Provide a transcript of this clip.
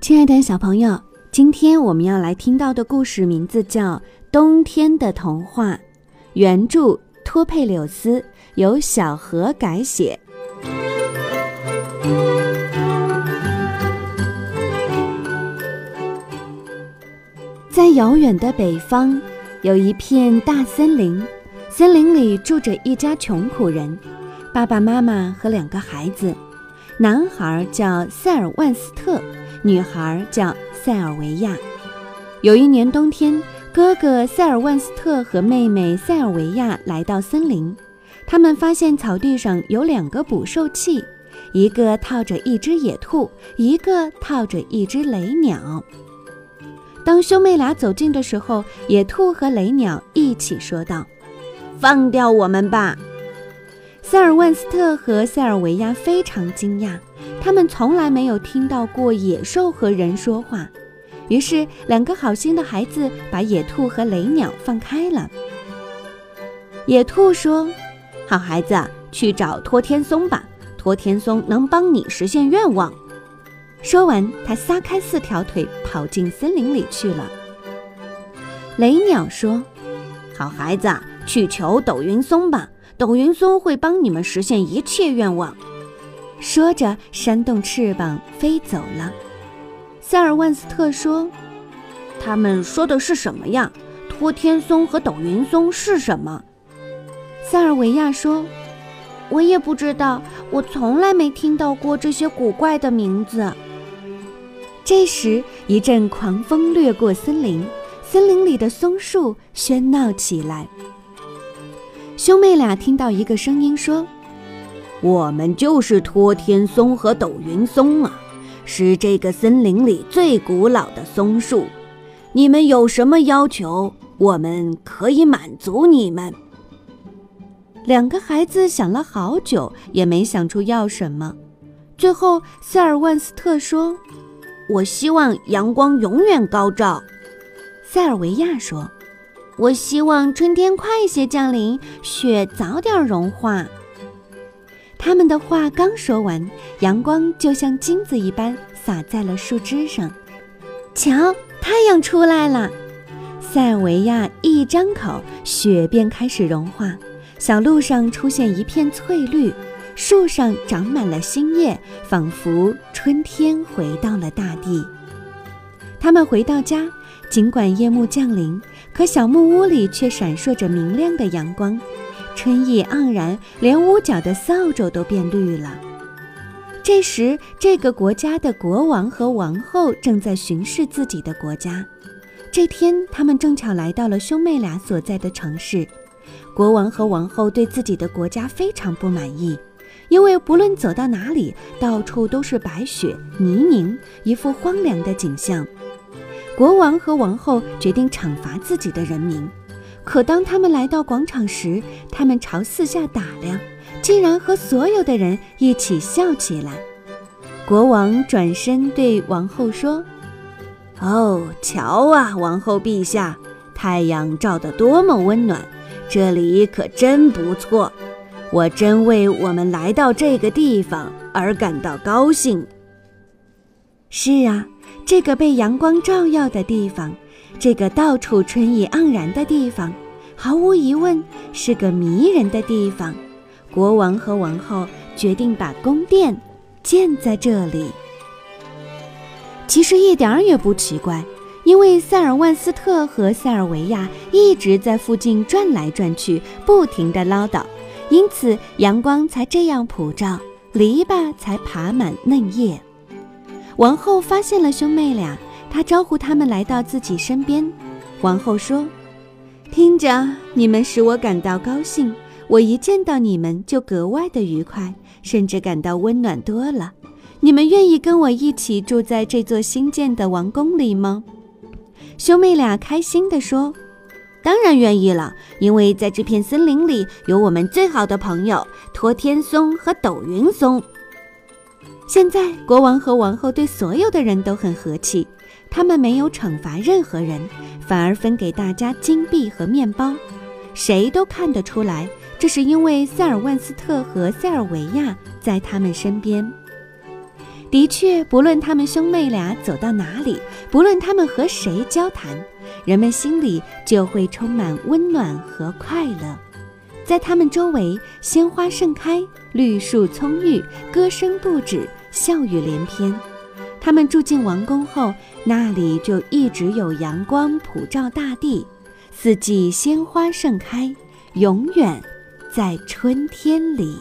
亲爱的小朋友今天我们要来听到的故事名字叫冬天的童话原著托佩柳斯由小河改写。在遥远的北方有一片大森林森林里住着一家穷苦人，爸爸妈妈和两个孩子，男孩叫塞尔万斯特。女孩叫塞尔维亚。有一年冬天，哥哥塞尔万斯特和妹妹塞尔维亚来到森林，他们发现草地上有两个捕兽器，一个套着一只野兔，一个套着一只雷鸟。当兄妹俩走近的时候，野兔和雷鸟一起说道：“放掉我们吧！”塞尔万斯特和塞尔维亚非常惊讶。他们从来没有听到过野兽和人说话，于是两个好心的孩子把野兔和雷鸟放开了。野兔说：“好孩子，去找托天松吧，托天松能帮你实现愿望。”说完，他撒开四条腿跑进森林里去了。雷鸟说：“好孩子，去求抖云松吧，抖云松会帮你们实现一切愿望。”说着，扇动翅膀飞走了。塞尔万斯特说：“他们说的是什么呀？托天松和抖云松是什么？”塞尔维亚说：“我也不知道，我从来没听到过这些古怪的名字。”这时，一阵狂风掠过森林，森林里的松树喧闹起来。兄妹俩听到一个声音说。我们就是托天松和斗云松啊，是这个森林里最古老的松树。你们有什么要求，我们可以满足你们。两个孩子想了好久，也没想出要什么。最后，塞尔万斯特说：“我希望阳光永远高照。”塞尔维亚说：“我希望春天快些降临，雪早点融化。”他们的话刚说完，阳光就像金子一般洒在了树枝上。瞧，太阳出来了！塞尔维亚一张口，雪便开始融化，小路上出现一片翠绿，树上长满了新叶，仿佛春天回到了大地。他们回到家，尽管夜幕降临，可小木屋里却闪烁着明亮的阳光。春意盎然，连屋角的扫帚都变绿了。这时，这个国家的国王和王后正在巡视自己的国家。这天，他们正巧来到了兄妹俩所在的城市。国王和王后对自己的国家非常不满意，因为不论走到哪里，到处都是白雪泥泞，一副荒凉的景象。国王和王后决定惩罚自己的人民。可当他们来到广场时，他们朝四下打量，竟然和所有的人一起笑起来。国王转身对王后说：“哦，瞧啊，王后陛下，太阳照得多么温暖，这里可真不错。我真为我们来到这个地方而感到高兴。”是啊，这个被阳光照耀的地方。这个到处春意盎然的地方，毫无疑问是个迷人的地方。国王和王后决定把宫殿建在这里。其实一点儿也不奇怪，因为塞尔万斯特和塞尔维亚一直在附近转来转去，不停地唠叨，因此阳光才这样普照，篱笆才爬满嫩叶。王后发现了兄妹俩。她招呼他们来到自己身边。王后说：“听着，你们使我感到高兴。我一见到你们就格外的愉快，甚至感到温暖多了。你们愿意跟我一起住在这座新建的王宫里吗？”兄妹俩开心地说：“当然愿意了，因为在这片森林里有我们最好的朋友托天松和斗云松。”现在，国王和王后对所有的人都很和气。他们没有惩罚任何人，反而分给大家金币和面包。谁都看得出来，这是因为塞尔万斯特和塞尔维亚在他们身边。的确，不论他们兄妹俩走到哪里，不论他们和谁交谈，人们心里就会充满温暖和快乐。在他们周围，鲜花盛开，绿树葱郁，歌声不止，笑语连篇。他们住进王宫后，那里就一直有阳光普照大地，四季鲜花盛开，永远在春天里。